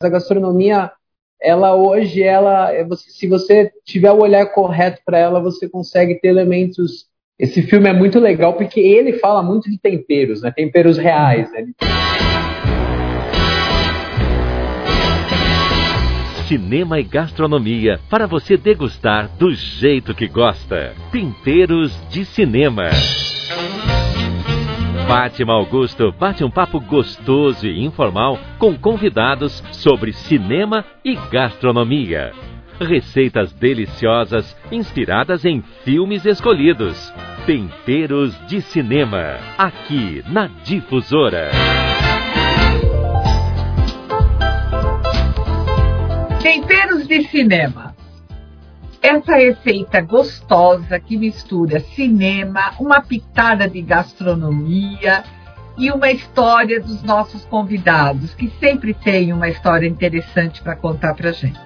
a gastronomia, ela hoje, ela, é se você tiver o olhar correto para ela, você consegue ter elementos. Esse filme é muito legal porque ele fala muito de temperos, né? Temperos reais. Né? Cinema e gastronomia para você degustar do jeito que gosta. Temperos de cinema. Fátima Augusto bate um papo gostoso e informal com convidados sobre cinema e gastronomia. Receitas deliciosas inspiradas em filmes escolhidos. Temperos de Cinema, aqui na Difusora. Temperos de Cinema essa receita gostosa que mistura cinema, uma pitada de gastronomia e uma história dos nossos convidados, que sempre tem uma história interessante para contar para gente.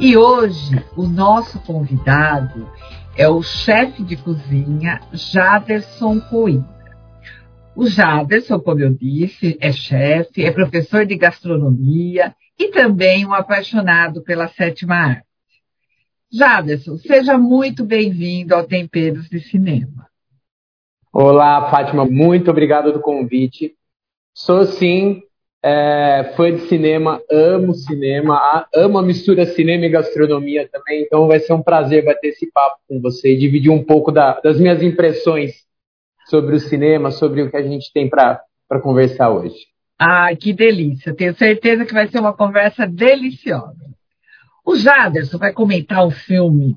E hoje o nosso convidado é o chefe de cozinha Jaderson Coimbra. O Jaderson, como eu disse, é chefe, é professor de gastronomia e também um apaixonado pela sétima arte. Jaderson, seja muito bem-vindo ao Temperos de Cinema. Olá, Fátima, muito obrigado do convite. Sou sim é, fã de cinema, amo cinema, amo a mistura cinema e gastronomia também, então vai ser um prazer bater esse papo com você e dividir um pouco da, das minhas impressões sobre o cinema, sobre o que a gente tem para conversar hoje. Ah, que delícia! Tenho certeza que vai ser uma conversa deliciosa. O Jaderson vai comentar o filme.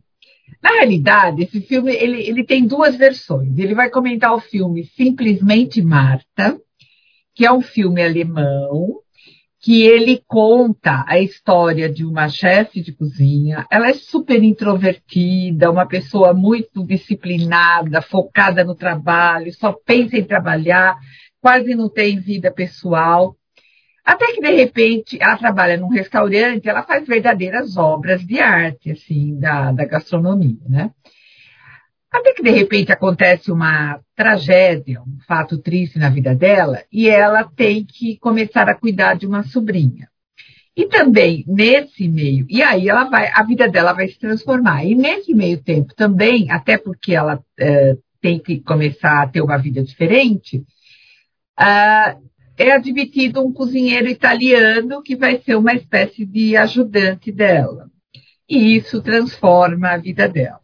Na realidade, esse filme ele, ele tem duas versões. Ele vai comentar o filme Simplesmente Marta, que é um filme alemão, que ele conta a história de uma chefe de cozinha. Ela é super introvertida, uma pessoa muito disciplinada, focada no trabalho, só pensa em trabalhar, quase não tem vida pessoal. Até que, de repente, ela trabalha num restaurante, ela faz verdadeiras obras de arte, assim, da, da gastronomia, né? Até que, de repente, acontece uma tragédia, um fato triste na vida dela, e ela tem que começar a cuidar de uma sobrinha. E também, nesse meio, e aí ela vai, a vida dela vai se transformar. E nesse meio tempo também, até porque ela é, tem que começar a ter uma vida diferente, uh, é admitido um cozinheiro italiano que vai ser uma espécie de ajudante dela. E isso transforma a vida dela.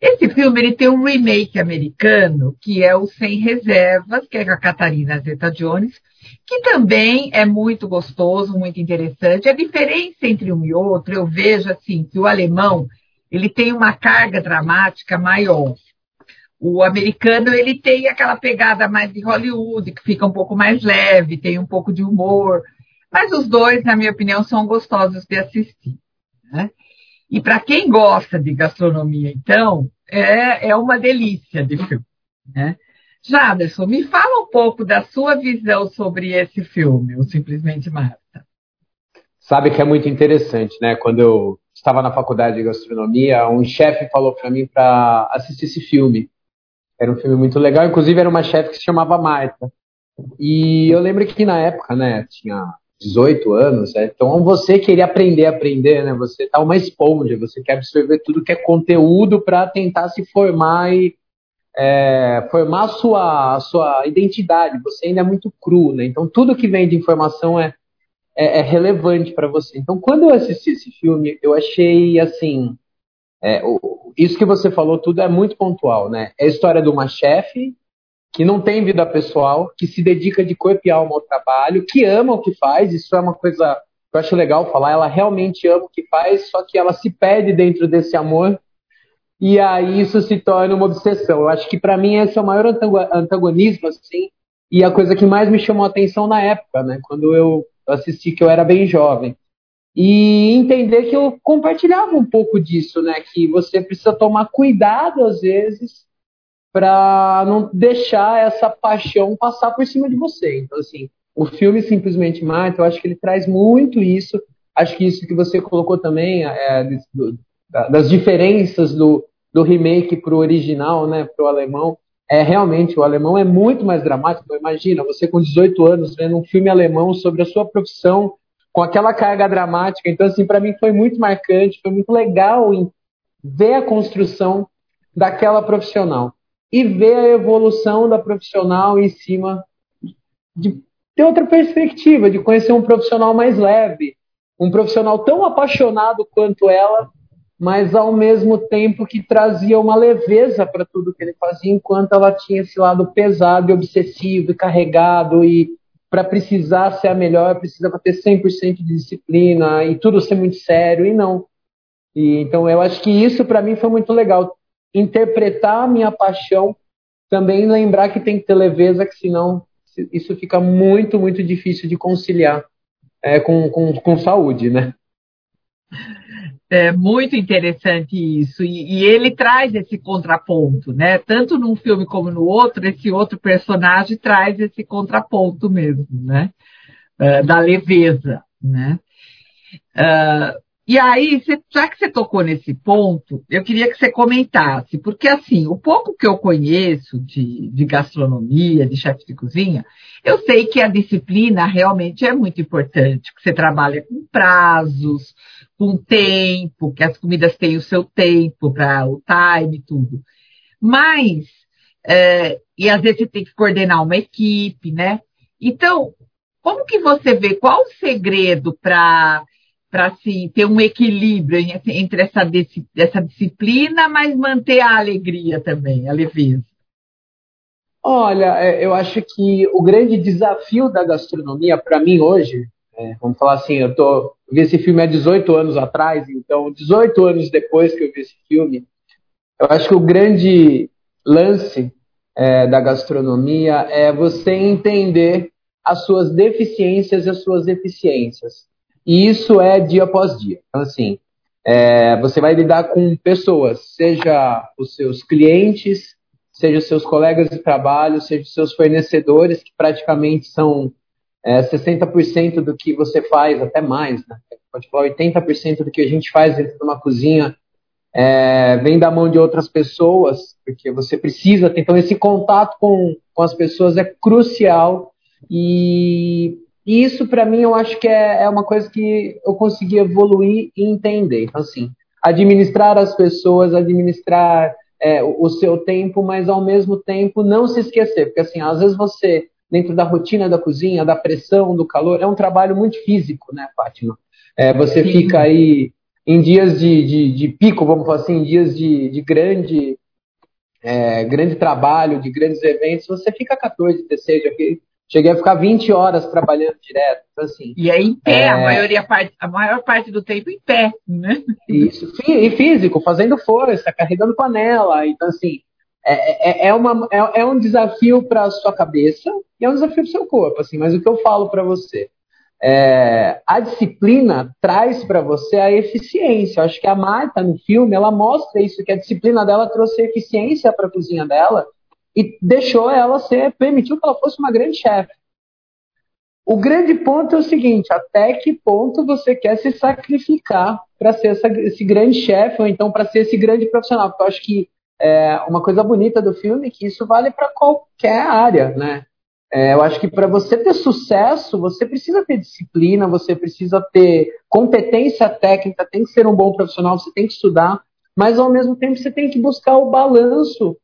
Esse filme ele tem um remake americano, que é o Sem Reservas, que é com a Catarina Zeta-Jones, que também é muito gostoso, muito interessante. A diferença entre um e outro, eu vejo assim, que o alemão ele tem uma carga dramática maior. O americano ele tem aquela pegada mais de Hollywood, que fica um pouco mais leve, tem um pouco de humor. Mas os dois, na minha opinião, são gostosos de assistir. Né? E para quem gosta de gastronomia, então, é, é uma delícia de filme. Né? Jaderson, me fala um pouco da sua visão sobre esse filme, o Simplesmente Marta. Sabe que é muito interessante, né? Quando eu estava na faculdade de gastronomia, um chefe falou para mim para assistir esse filme. Era um filme muito legal. Inclusive, era uma chefe que se chamava Marta. E eu lembro que na época, né, tinha 18 anos, né, então você queria aprender aprender, né? Você tá uma esponja, você quer absorver tudo que é conteúdo para tentar se formar e é, formar a sua, a sua identidade. Você ainda é muito cru, né? Então tudo que vem de informação é, é, é relevante para você. Então quando eu assisti esse filme, eu achei assim é, o, isso que você falou tudo é muito pontual, né? É a história de uma chefe que não tem vida pessoal, que se dedica de corpo e alma ao trabalho, que ama o que faz, isso é uma coisa que eu acho legal falar, ela realmente ama o que faz, só que ela se perde dentro desse amor, e aí isso se torna uma obsessão. Eu acho que para mim esse é o maior antagonismo, assim, e a coisa que mais me chamou a atenção na época, né? Quando eu assisti, que eu era bem jovem e entender que eu compartilhava um pouco disso, né? Que você precisa tomar cuidado às vezes para não deixar essa paixão passar por cima de você. Então, assim, o filme simplesmente mata. Eu acho que ele traz muito isso. Acho que isso que você colocou também é, do, das diferenças do, do remake para o original, né? Para o alemão. É realmente o alemão é muito mais dramático. Imagina você com 18 anos vendo um filme alemão sobre a sua profissão com aquela carga dramática. Então, assim, para mim foi muito marcante, foi muito legal ver a construção daquela profissional e ver a evolução da profissional em cima de ter outra perspectiva, de conhecer um profissional mais leve, um profissional tão apaixonado quanto ela, mas ao mesmo tempo que trazia uma leveza para tudo que ele fazia, enquanto ela tinha esse lado pesado e obsessivo e carregado e para precisar ser a melhor, precisava ter 100% de disciplina e tudo ser muito sério, e não. E, então eu acho que isso para mim foi muito legal. Interpretar a minha paixão, também lembrar que tem que ter leveza, que senão isso fica muito, muito difícil de conciliar é, com, com, com saúde, né? É muito interessante isso. E, e, ele traz esse contraponto, né? Tanto num filme como no outro, esse outro personagem traz esse contraponto mesmo, né? Uh, da leveza, né? Uh, e aí, já que você tocou nesse ponto, eu queria que você comentasse, porque assim, o pouco que eu conheço de, de gastronomia, de chefe de cozinha, eu sei que a disciplina realmente é muito importante, que você trabalha com prazos, com tempo, que as comidas têm o seu tempo para o time e tudo. Mas, é, e às vezes você tem que coordenar uma equipe, né? Então, como que você vê, qual o segredo para para assim, ter um equilíbrio entre essa, essa disciplina, mas manter a alegria também, a leveza? Olha, é, eu acho que o grande desafio da gastronomia para mim hoje, é, vamos falar assim, eu tô, vi esse filme há 18 anos atrás, então 18 anos depois que eu vi esse filme, eu acho que o grande lance é, da gastronomia é você entender as suas deficiências e as suas eficiências. E isso é dia após dia. Então, assim, é, você vai lidar com pessoas, seja os seus clientes, seja os seus colegas de trabalho, seja os seus fornecedores, que praticamente são é, 60% do que você faz, até mais, né? pode falar 80% do que a gente faz dentro de uma cozinha é, vem da mão de outras pessoas, porque você precisa. Então, esse contato com, com as pessoas é crucial e e isso, para mim, eu acho que é, é uma coisa que eu consegui evoluir e entender. Então, assim, administrar as pessoas, administrar é, o seu tempo, mas ao mesmo tempo não se esquecer. Porque, assim, às vezes você, dentro da rotina da cozinha, da pressão, do calor, é um trabalho muito físico, né, Fátima? É, você Sim. fica aí em dias de, de, de, pico, vamos falar assim, em dias de, de grande, é, grande trabalho, de grandes eventos, você fica 14, 16, aqui, Cheguei a ficar 20 horas trabalhando direto. Então, assim, e aí em pé, é... a, maioria, a maior parte do tempo em pé, né? Isso, e físico, fazendo força, carregando panela. Então, assim, é, é, é uma, é, é um desafio para a sua cabeça e é um desafio para o seu corpo. Assim, mas o que eu falo para você? É, a disciplina traz para você a eficiência. Eu acho que a Marta, no filme, ela mostra isso, que a disciplina dela trouxe eficiência para a cozinha dela e deixou ela ser, permitiu que ela fosse uma grande chefe. O grande ponto é o seguinte: até que ponto você quer se sacrificar para ser essa, esse grande chefe ou então para ser esse grande profissional? Porque eu acho que é, uma coisa bonita do filme é que isso vale para qualquer área, né? É, eu acho que para você ter sucesso, você precisa ter disciplina, você precisa ter competência técnica, tem que ser um bom profissional, você tem que estudar, mas ao mesmo tempo você tem que buscar o balanço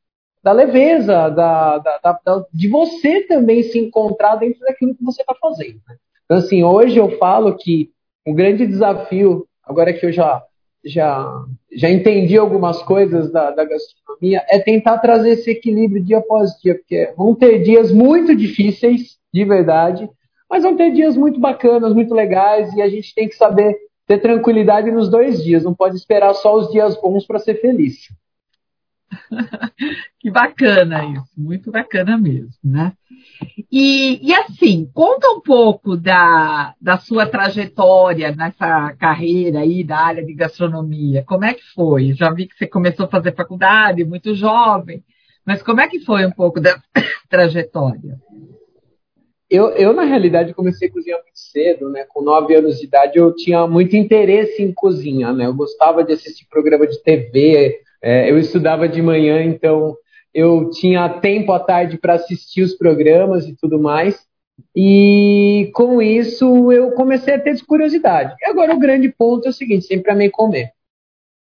da leveza, da, da, da, de você também se encontrar dentro daquilo que você está fazendo. Né? Então, assim, hoje eu falo que o grande desafio, agora que eu já, já, já entendi algumas coisas da, da gastronomia, é tentar trazer esse equilíbrio dia após dia, porque vão ter dias muito difíceis, de verdade, mas vão ter dias muito bacanas, muito legais, e a gente tem que saber ter tranquilidade nos dois dias, não pode esperar só os dias bons para ser feliz. que bacana isso, muito bacana mesmo, né? E, e assim, conta um pouco da, da sua trajetória nessa carreira aí da área de gastronomia. Como é que foi? Já vi que você começou a fazer faculdade muito jovem, mas como é que foi um pouco da trajetória? Eu, eu, na realidade, comecei a cozinhar muito cedo, né? Com nove anos de idade, eu tinha muito interesse em cozinha, né? Eu gostava de assistir programa de TV, é, eu estudava de manhã, então eu tinha tempo à tarde para assistir os programas e tudo mais. E com isso eu comecei a ter curiosidade. E agora o grande ponto é o seguinte: sempre amei comer.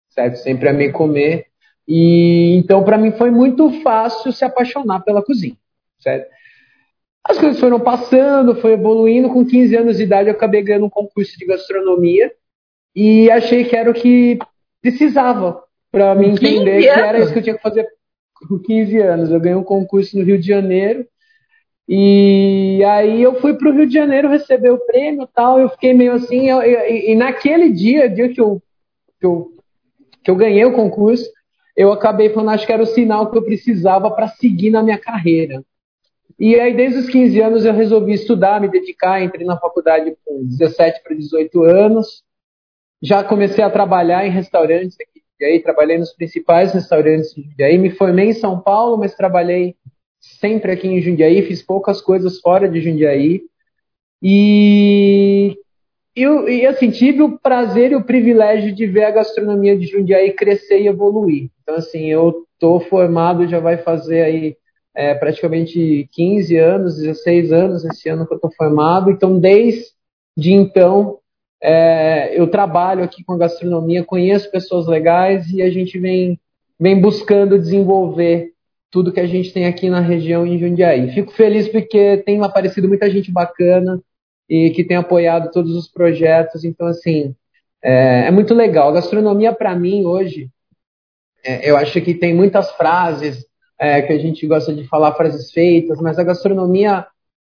Certo? Sempre amei comer. E então para mim foi muito fácil se apaixonar pela cozinha. Certo? As coisas foram passando, foi evoluindo. Com 15 anos de idade eu acabei ganhando um concurso de gastronomia e achei que era o que precisava para me entender que era isso que eu tinha que fazer com 15 anos. Eu ganhei um concurso no Rio de Janeiro e aí eu fui para o Rio de Janeiro receber o prêmio e tal. Eu fiquei meio assim. Eu, eu, e naquele dia, dia que eu, que, eu, que eu ganhei o concurso, eu acabei falando, acho que era o sinal que eu precisava para seguir na minha carreira. E aí, desde os 15 anos, eu resolvi estudar, me dedicar. Entrei na faculdade com 17 para 18 anos. Já comecei a trabalhar em restaurantes aqui e aí trabalhei nos principais restaurantes de Jundiaí. Me formei em São Paulo, mas trabalhei sempre aqui em Jundiaí, fiz poucas coisas fora de Jundiaí. E, eu, e assim, tive o prazer e o privilégio de ver a gastronomia de Jundiaí crescer e evoluir. Então, assim, eu tô formado, já vai fazer aí é, praticamente 15 anos, 16 anos esse ano que eu tô formado. Então, desde então, é, eu trabalho aqui com gastronomia, conheço pessoas legais e a gente vem, vem buscando desenvolver tudo que a gente tem aqui na região em Jundiaí. Fico feliz porque tem aparecido muita gente bacana e que tem apoiado todos os projetos. Então, assim, é, é muito legal. A gastronomia, para mim, hoje, é, eu acho que tem muitas frases é, que a gente gosta de falar, frases feitas, mas a gastronomia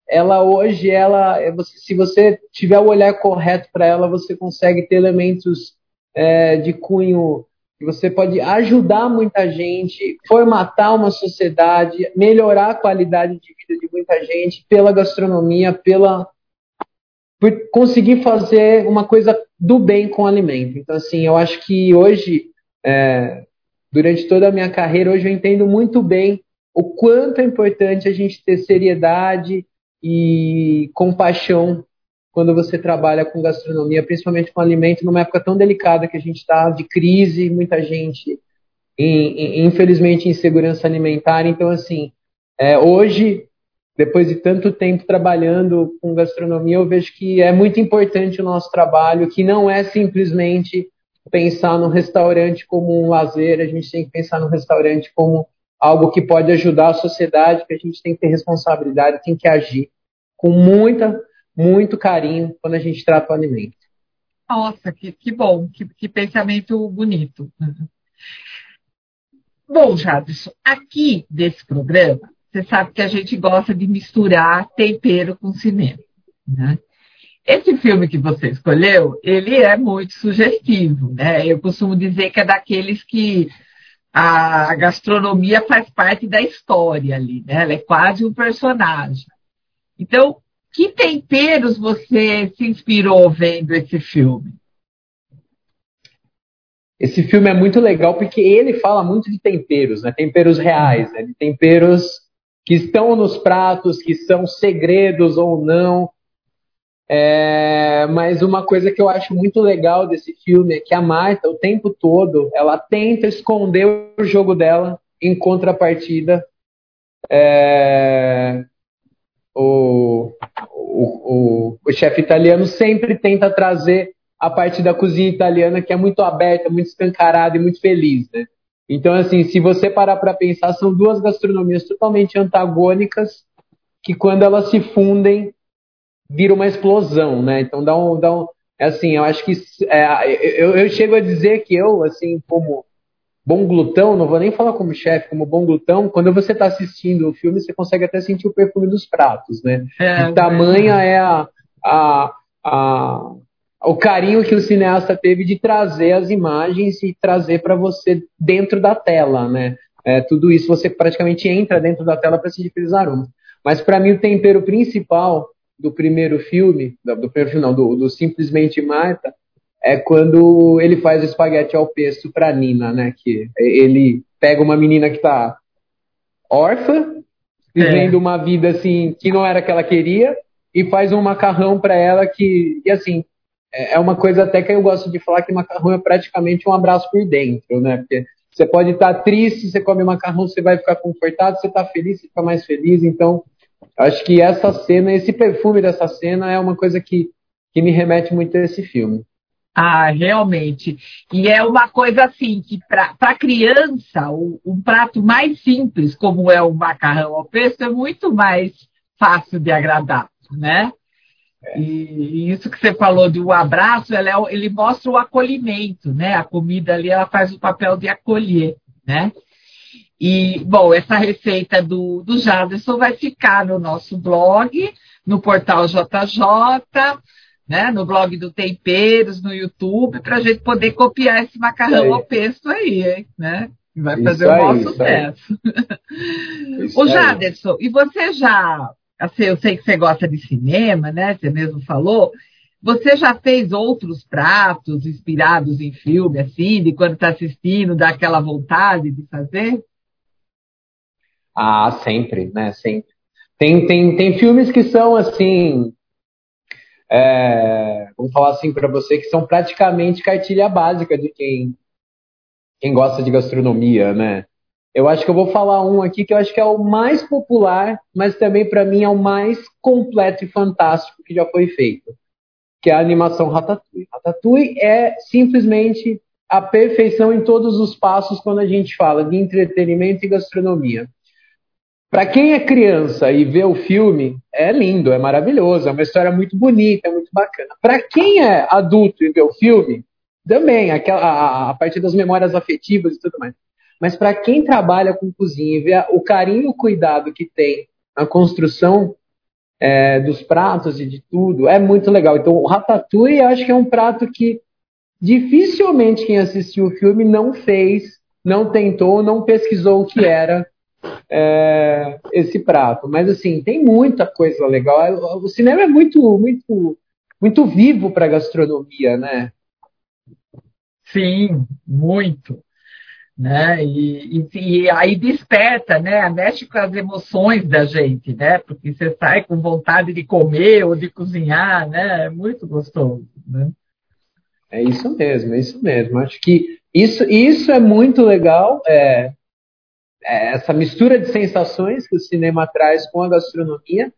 ela hoje, ela, é se você tiver o olhar correto para ela, você consegue ter elementos é, de cunho que você pode ajudar muita gente, formatar uma sociedade, melhorar a qualidade de vida de muita gente pela gastronomia, pela por conseguir fazer uma coisa do bem com o alimento. Então, assim, eu acho que hoje, é, durante toda a minha carreira, hoje eu entendo muito bem o quanto é importante a gente ter seriedade, e compaixão quando você trabalha com gastronomia, principalmente com alimento, numa época tão delicada que a gente está de crise, muita gente, infelizmente, em insegurança alimentar. Então, assim, é, hoje, depois de tanto tempo trabalhando com gastronomia, eu vejo que é muito importante o nosso trabalho, que não é simplesmente pensar no restaurante como um lazer, a gente tem que pensar no restaurante como algo que pode ajudar a sociedade, que a gente tem que ter responsabilidade, tem que agir com muita, muito carinho quando a gente trata o alimento. Nossa, que, que bom, que, que pensamento bonito. Bom, Jadson, aqui desse programa, você sabe que a gente gosta de misturar tempero com cinema. Né? Esse filme que você escolheu, ele é muito sugestivo, né? Eu costumo dizer que é daqueles que a gastronomia faz parte da história ali, né? Ela é quase um personagem. Então, que temperos você se inspirou vendo esse filme? Esse filme é muito legal porque ele fala muito de temperos, né? Temperos reais, né? De temperos que estão nos pratos, que são segredos ou não. É, mas uma coisa que eu acho muito legal desse filme é que a Marta, o tempo todo, ela tenta esconder o jogo dela em contrapartida. É, o, o, o, o chefe italiano sempre tenta trazer a parte da cozinha italiana que é muito aberta, muito escancarada e muito feliz, né? Então, assim, se você parar para pensar, são duas gastronomias totalmente antagônicas que quando elas se fundem vira uma explosão, né? Então dá um, dá um é assim, eu acho que é, eu, eu chego a dizer que eu, assim, como bom glutão, não vou nem falar como chefe, como bom glutão, quando você está assistindo o filme, você consegue até sentir o perfume dos pratos, né? É, de tamanha é a, a, a, o carinho que o cineasta teve de trazer as imagens e trazer para você dentro da tela, né? É, tudo isso você praticamente entra dentro da tela para sentir aqueles aromas. Mas para mim o tempero principal do primeiro filme, do primeiro filme não, do, do Simplesmente Marta, é quando ele faz o espaguete ao pesto para Nina, né? Que ele pega uma menina que tá órfã, vivendo é. uma vida assim que não era que ela queria e faz um macarrão para ela que e assim é, é uma coisa até que eu gosto de falar que macarrão é praticamente um abraço por dentro, né? Porque você pode estar tá triste, você come macarrão, você vai ficar confortado, você está feliz, você fica mais feliz. Então Acho que essa cena, esse perfume dessa cena é uma coisa que, que me remete muito a esse filme. Ah, realmente. E é uma coisa assim, que para criança, o, um prato mais simples, como é o macarrão ao pesto, é muito mais fácil de agradar, né? É. E, isso que você falou do abraço, é, ele mostra o acolhimento, né? A comida ali, ela faz o papel de acolher, né? E, bom, essa receita do, do Jaderson vai ficar no nosso blog, no portal JJ, né, no blog do Temperos, no YouTube, para a gente poder copiar esse macarrão ao pesto aí, hein, né? Vai fazer o maior sucesso. Ô, Jaderson, e você já, assim, eu sei que você gosta de cinema, né? Você mesmo falou. Você já fez outros pratos inspirados em filme, assim, de quando está assistindo, dá aquela vontade de fazer? Ah, sempre, né? Sempre. Tem, tem, tem filmes que são assim. É, vamos falar assim para você, que são praticamente cartilha básica de quem, quem gosta de gastronomia, né? Eu acho que eu vou falar um aqui que eu acho que é o mais popular, mas também para mim é o mais completo e fantástico que já foi feito, que é a animação Ratatouille. Ratatouille é simplesmente a perfeição em todos os passos quando a gente fala de entretenimento e gastronomia. Para quem é criança e vê o filme, é lindo, é maravilhoso, é uma história muito bonita, é muito bacana. Para quem é adulto e vê o filme, também, aquela, a, a partir das memórias afetivas e tudo mais. Mas para quem trabalha com cozinha e vê o carinho e o cuidado que tem na construção é, dos pratos e de tudo, é muito legal. Então, o Ratatouille, acho que é um prato que dificilmente quem assistiu o filme não fez, não tentou, não pesquisou o que era é, esse prato. Mas assim, tem muita coisa legal. O cinema é muito, muito, muito vivo para a gastronomia, né? Sim, muito. Né? E, e, e, aí desperta, né? Mexe com as emoções da gente, né? Porque você sai com vontade de comer ou de cozinhar, né? É muito gostoso, né? É isso mesmo, é isso mesmo. Acho que isso, isso é muito legal. É, é, essa mistura de sensações que o cinema traz com a gastronomia.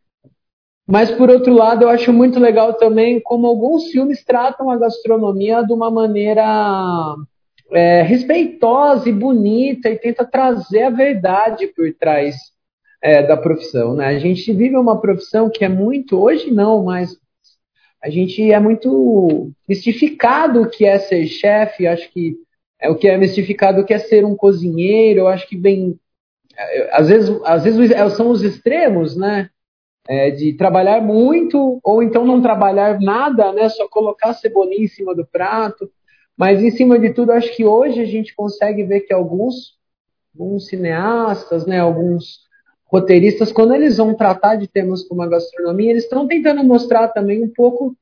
Mas, por outro lado, eu acho muito legal também como alguns filmes tratam a gastronomia de uma maneira é, respeitosa e bonita e tenta trazer a verdade por trás é, da profissão. Né? A gente vive uma profissão que é muito, hoje não, mas a gente é muito mistificado o que é ser chefe, acho que é o que é mistificado o que é ser um cozinheiro, eu acho que vem é, às vezes, às vezes é, são os extremos, né? É, de trabalhar muito ou então não trabalhar nada, né? Só colocar cebolinha em cima do prato. Mas em cima de tudo, acho que hoje a gente consegue ver que alguns, alguns cineastas, né? Alguns roteiristas, quando eles vão tratar de temas como a gastronomia, eles estão tentando mostrar também um pouco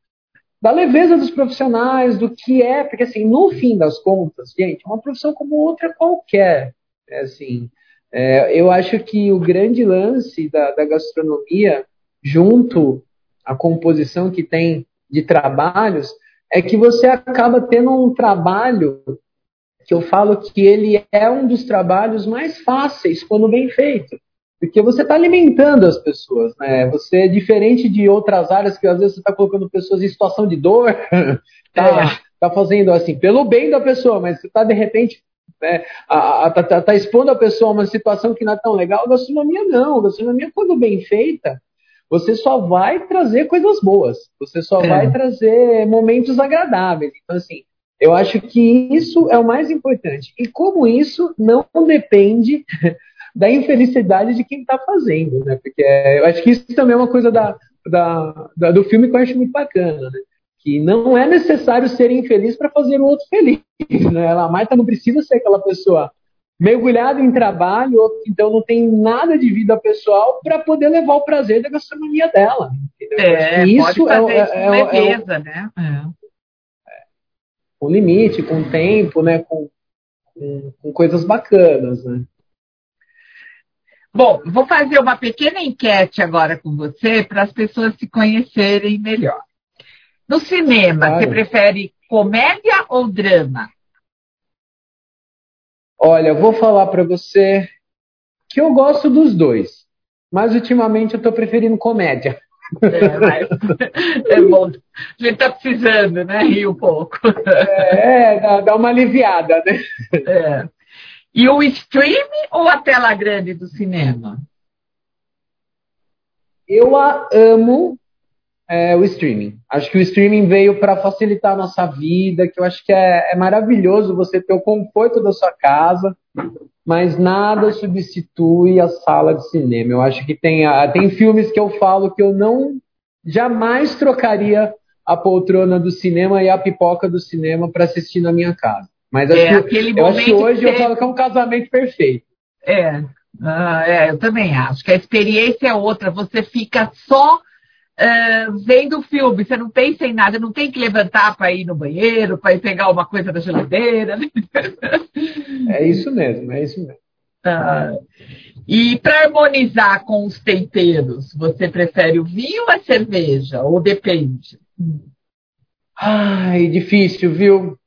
da leveza dos profissionais, do que é, porque assim, no fim das contas, gente, uma profissão como outra qualquer, é assim, é, eu acho que o grande lance da, da gastronomia, junto à composição que tem de trabalhos, é que você acaba tendo um trabalho que eu falo que ele é um dos trabalhos mais fáceis quando bem feito. Porque você está alimentando as pessoas, né? Você é diferente de outras áreas que às vezes você está colocando pessoas em situação de dor, tá, é. tá fazendo assim, pelo bem da pessoa, mas você está de repente né, a, a, tá, tá, expondo a pessoa a uma situação que não é tão legal. A gastronomia não, a gastronomia, quando bem feita, você só vai trazer coisas boas, você só é. vai trazer momentos agradáveis. Então, assim, eu acho que isso é o mais importante. E como isso não depende da infelicidade de quem está fazendo, né? Porque eu acho que isso também é uma coisa da, da, da, do filme que eu acho muito bacana, né? que não é necessário ser infeliz para fazer o outro feliz. Né? A Marta não precisa ser aquela pessoa mergulhada em trabalho, então não tem nada de vida pessoal para poder levar o prazer da gastronomia dela. Entendeu? É, isso é, é, é, leveza, é, né? Com limite, com tempo, né? Com, com, com coisas bacanas, né? Bom, vou fazer uma pequena enquete agora com você para as pessoas se conhecerem melhor. No cinema, claro. você prefere comédia ou drama? Olha, eu vou falar para você que eu gosto dos dois. mas ultimamente eu estou preferindo comédia. É, mas é bom. A gente está precisando, né? Rir um pouco. É, dá, dá uma aliviada, né? É. E o stream ou a tela grande do cinema? Eu a amo é, o streaming. Acho que o streaming veio para facilitar a nossa vida, que eu acho que é, é, maravilhoso você ter o conforto da sua casa, mas nada substitui a sala de cinema. Eu acho que tem, tem filmes que eu falo que eu não jamais trocaria a poltrona do cinema e a pipoca do cinema para assistir na minha casa. Mas acho é, que, eu acho que hoje que eu falo que é um casamento perfeito. É, ah, é, eu também acho que a experiência é outra. Você fica só uh, vendo o filme, você não pensa em nada, não tem que levantar para ir no banheiro, para ir pegar uma coisa da geladeira. é isso mesmo, é isso mesmo. Uh, e para harmonizar com os temperos, você prefere o vinho ou a cerveja? Ou depende? Ai, difícil, viu?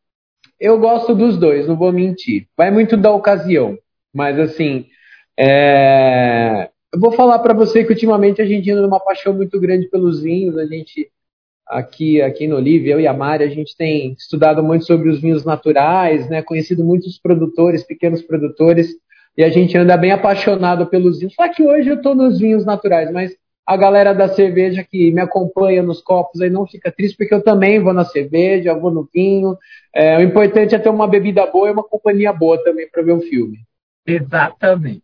Eu gosto dos dois, não vou mentir. Vai muito da ocasião. Mas assim, é... Eu vou falar para você que ultimamente a gente anda numa paixão muito grande pelos vinhos. A gente aqui aqui no Olive, eu e a Mari, a gente tem estudado muito sobre os vinhos naturais, né? Conhecido muitos produtores, pequenos produtores, e a gente anda bem apaixonado pelos vinhos. Só que hoje eu estou nos vinhos naturais, mas a galera da cerveja que me acompanha nos copos aí não fica triste, porque eu também vou na cerveja, vou no vinho. É, o importante é ter uma bebida boa e uma companhia boa também para ver um filme. Exatamente.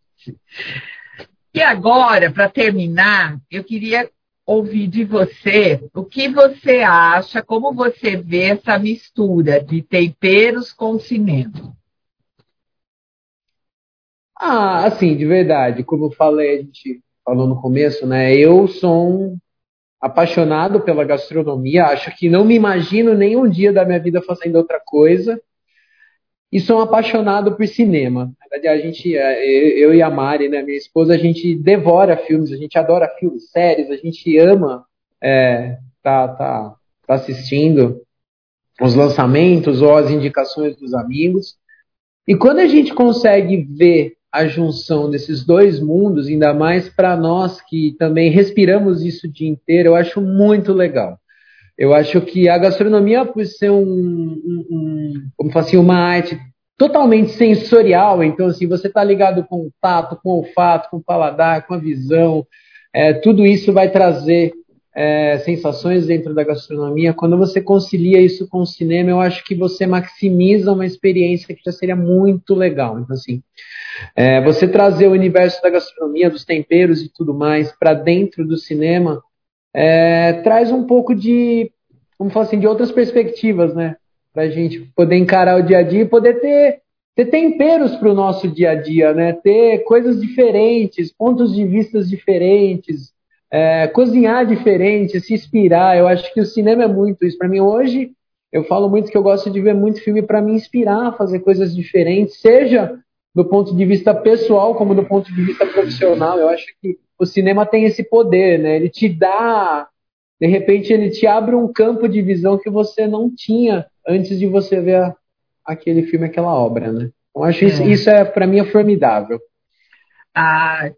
E agora, para terminar, eu queria ouvir de você o que você acha, como você vê essa mistura de temperos com cinema. Ah, assim, de verdade, como eu falei, a gente falou no começo, né? Eu sou um apaixonado pela gastronomia, acho que não me imagino nenhum dia da minha vida fazendo outra coisa e sou um apaixonado por cinema. A gente, é, eu e a Mari, né, minha esposa, a gente devora filmes, a gente adora filmes, séries, a gente ama é, tá, tá, tá assistindo os lançamentos ou as indicações dos amigos. E quando a gente consegue ver a junção desses dois mundos, ainda mais para nós que também respiramos isso o dia inteiro, eu acho muito legal. Eu acho que a gastronomia, por ser um, um, um como assim, uma arte totalmente sensorial, então assim, você está ligado com o tato, com o olfato, com o paladar, com a visão, é, tudo isso vai trazer é, sensações dentro da gastronomia. Quando você concilia isso com o cinema, eu acho que você maximiza uma experiência que já seria muito legal. Então assim, é, você trazer o universo da gastronomia, dos temperos e tudo mais para dentro do cinema é, traz um pouco de, vamos falar assim, de outras perspectivas, né? Para a gente poder encarar o dia a dia e poder ter, ter temperos para o nosso dia a dia, né? Ter coisas diferentes, pontos de vistas diferentes, é, cozinhar diferente, se inspirar. Eu acho que o cinema é muito isso. Para mim, hoje, eu falo muito que eu gosto de ver muito filme para me inspirar fazer coisas diferentes, seja do ponto de vista pessoal como do ponto de vista profissional. Eu acho que o cinema tem esse poder, né? Ele te dá, de repente, ele te abre um campo de visão que você não tinha antes de você ver a, aquele filme, aquela obra, né? Então, acho é. isso, isso é para mim é formidável. Ah,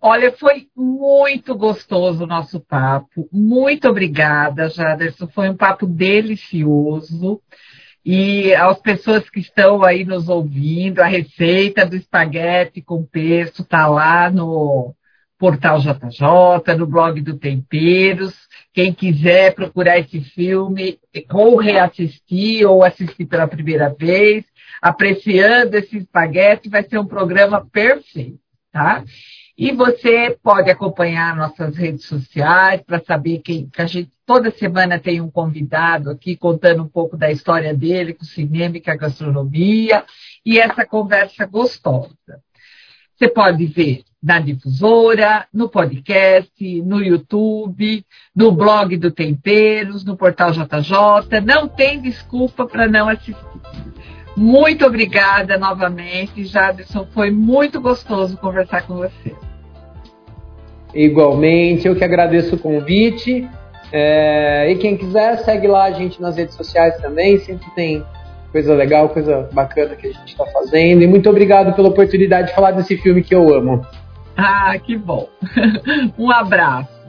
olha, foi muito gostoso o nosso papo. Muito obrigada, Jaderson. Foi um papo delicioso. E às pessoas que estão aí nos ouvindo, a receita do espaguete com pesto está lá no, Portal JJ, no blog do Temperos. Quem quiser procurar esse filme, ou reassistir, ou assistir pela primeira vez, apreciando esse espaguete, vai ser um programa perfeito, tá? E você pode acompanhar nossas redes sociais para saber que, que a gente toda semana tem um convidado aqui contando um pouco da história dele com o cinema e com a gastronomia e essa conversa gostosa. Você pode ver na difusora, no podcast, no YouTube, no blog do Temperos, no portal JJ. Não tem desculpa para não assistir. Muito obrigada novamente, Jadson. Foi muito gostoso conversar com você. Igualmente, eu que agradeço o convite. É, e quem quiser, segue lá a gente nas redes sociais também. Sempre tem coisa legal, coisa bacana que a gente está fazendo. E muito obrigado pela oportunidade de falar desse filme que eu amo. Ah, que bom. um abraço.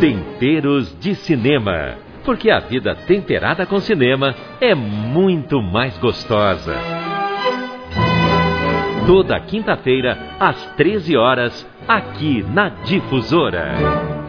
Temperos de Cinema. Porque a vida temperada com cinema é muito mais gostosa. Toda quinta-feira, às 13 horas, aqui na Difusora.